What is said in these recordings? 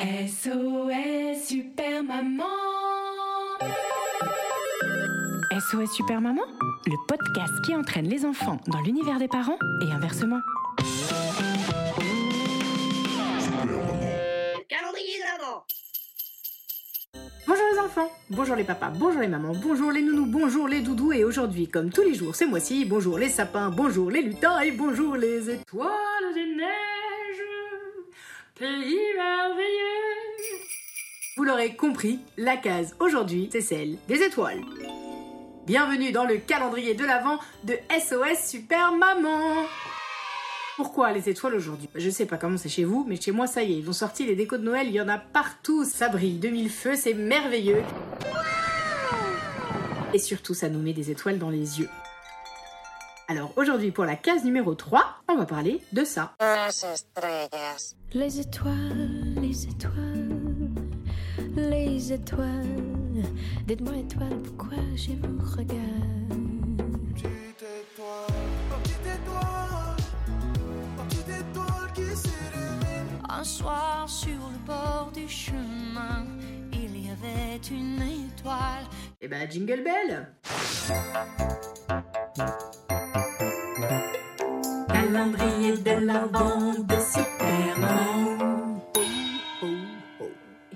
SOS Super Maman SOS Super Maman, le podcast qui entraîne les enfants dans l'univers des parents et inversement. Bonjour les enfants, bonjour les papas, bonjour les mamans, bonjour les nounous, bonjour les doudous et aujourd'hui, comme tous les jours ce mois-ci, bonjour les sapins, bonjour les lutins et bonjour les étoiles des neiges, pays merveilleux. Vous l'aurez compris, la case aujourd'hui, c'est celle des étoiles. Bienvenue dans le calendrier de l'Avent de SOS Super Maman. Pourquoi les étoiles aujourd'hui? Je sais pas comment c'est chez vous, mais chez moi ça y est, ils ont sorti les décos de Noël, il y en a partout, ça brille de mille feux, c'est merveilleux. Et surtout, ça nous met des étoiles dans les yeux. Alors aujourd'hui, pour la case numéro 3, on va parler de ça. Les étoiles, les étoiles, les étoiles. Dites-moi étoile, pourquoi je vous regarde? Un soir sur le bord du chemin, il y avait une étoile. Et bah Jingle Bell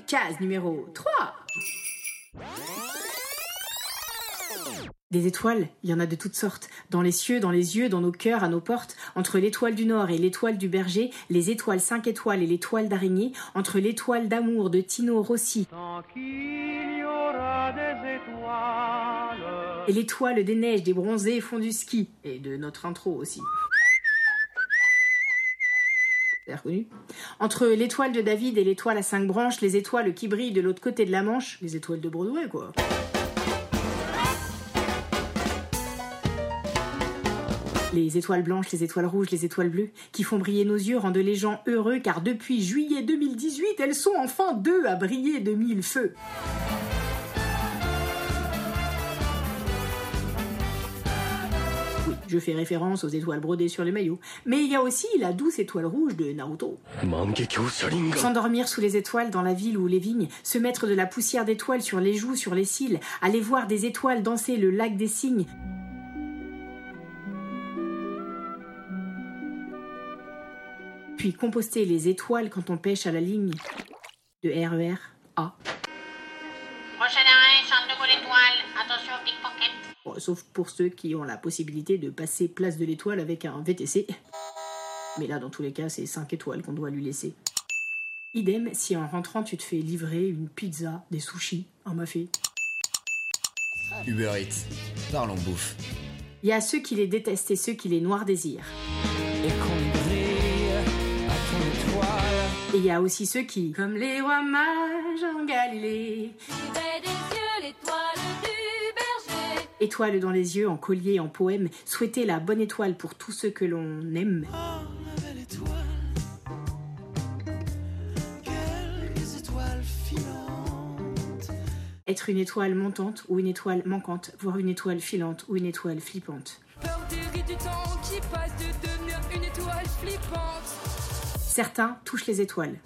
Case numéro 3 Des étoiles, il y en a de toutes sortes. Dans les cieux, dans les yeux, dans nos cœurs, à nos portes. Entre l'étoile du Nord et l'étoile du Berger, les étoiles 5 étoiles et l'étoile d'araignée. Entre l'étoile d'amour de Tino Rossi et l'étoile des neiges, des bronzés font du ski. Et de notre intro aussi. Reconnu. Entre l'étoile de David et l'étoile à cinq branches, les étoiles qui brillent de l'autre côté de la Manche, les étoiles de Broadway, quoi. Les étoiles blanches, les étoiles rouges, les étoiles bleues, qui font briller nos yeux, rendent les gens heureux, car depuis juillet 2018, elles sont enfin deux à briller de mille feux. Je fais référence aux étoiles brodées sur les maillots. Mais il y a aussi la douce étoile rouge de Naruto. S'endormir sous les étoiles dans la ville ou les vignes, se mettre de la poussière d'étoiles sur les joues, sur les cils, aller voir des étoiles danser le lac des cygnes. Puis composter les étoiles quand on pêche à la ligne de RER A. Prochain arrêt, centre de Gaulle étoile. Attention, pickpocket. Sauf pour ceux qui ont la possibilité de passer place de l'étoile avec un VTC. Mais là, dans tous les cas, c'est 5 étoiles qu'on doit lui laisser. Idem si en rentrant tu te fais livrer une pizza, des sushis, un mafé. Uber Eats, parlons bouffe. Il y a ceux qui les détestent et ceux qui les noirs désirent. Et qu'on brille à ton étoile. Et il y a aussi ceux qui, comme les rois mages en Galilée, étoiles dans les yeux, en collier, en poème, souhaiter la bonne étoile pour tous ceux que l'on aime. Être une étoile montante ou une étoile manquante, voire une étoile filante ou une étoile flippante. Perdue du temps qui passe de devenir une étoile flippante. Certains touchent les étoiles.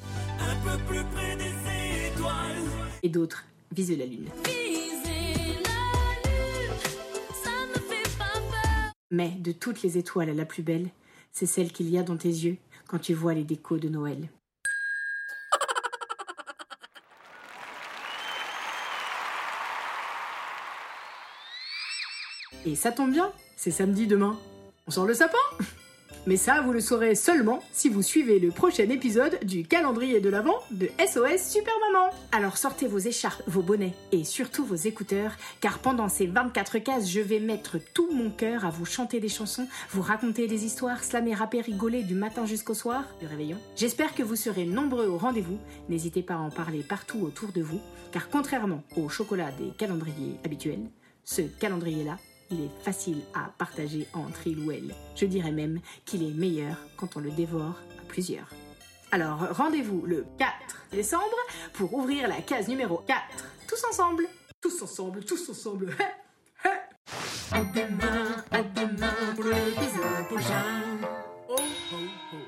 Et d'autres visent la lune. Mais de toutes les étoiles, la plus belle, c'est celle qu'il y a dans tes yeux quand tu vois les décos de Noël. Et ça tombe bien, c'est samedi demain. On sort le sapin? Mais ça, vous le saurez seulement si vous suivez le prochain épisode du calendrier de l'Avent de SOS Super Maman. Alors sortez vos écharpes, vos bonnets et surtout vos écouteurs, car pendant ces 24 cases, je vais mettre tout mon cœur à vous chanter des chansons, vous raconter des histoires, slammer, rapper, rigoler du matin jusqu'au soir du réveillon. J'espère que vous serez nombreux au rendez-vous. N'hésitez pas à en parler partout autour de vous, car contrairement au chocolat des calendriers habituels, ce calendrier-là, il est facile à partager entre il ou elle. Je dirais même qu'il est meilleur quand on le dévore à plusieurs. Alors rendez-vous le 4 décembre pour ouvrir la case numéro 4. Tous ensemble Tous ensemble, tous ensemble À demain, à demain pour prochain Oh, oh, oh.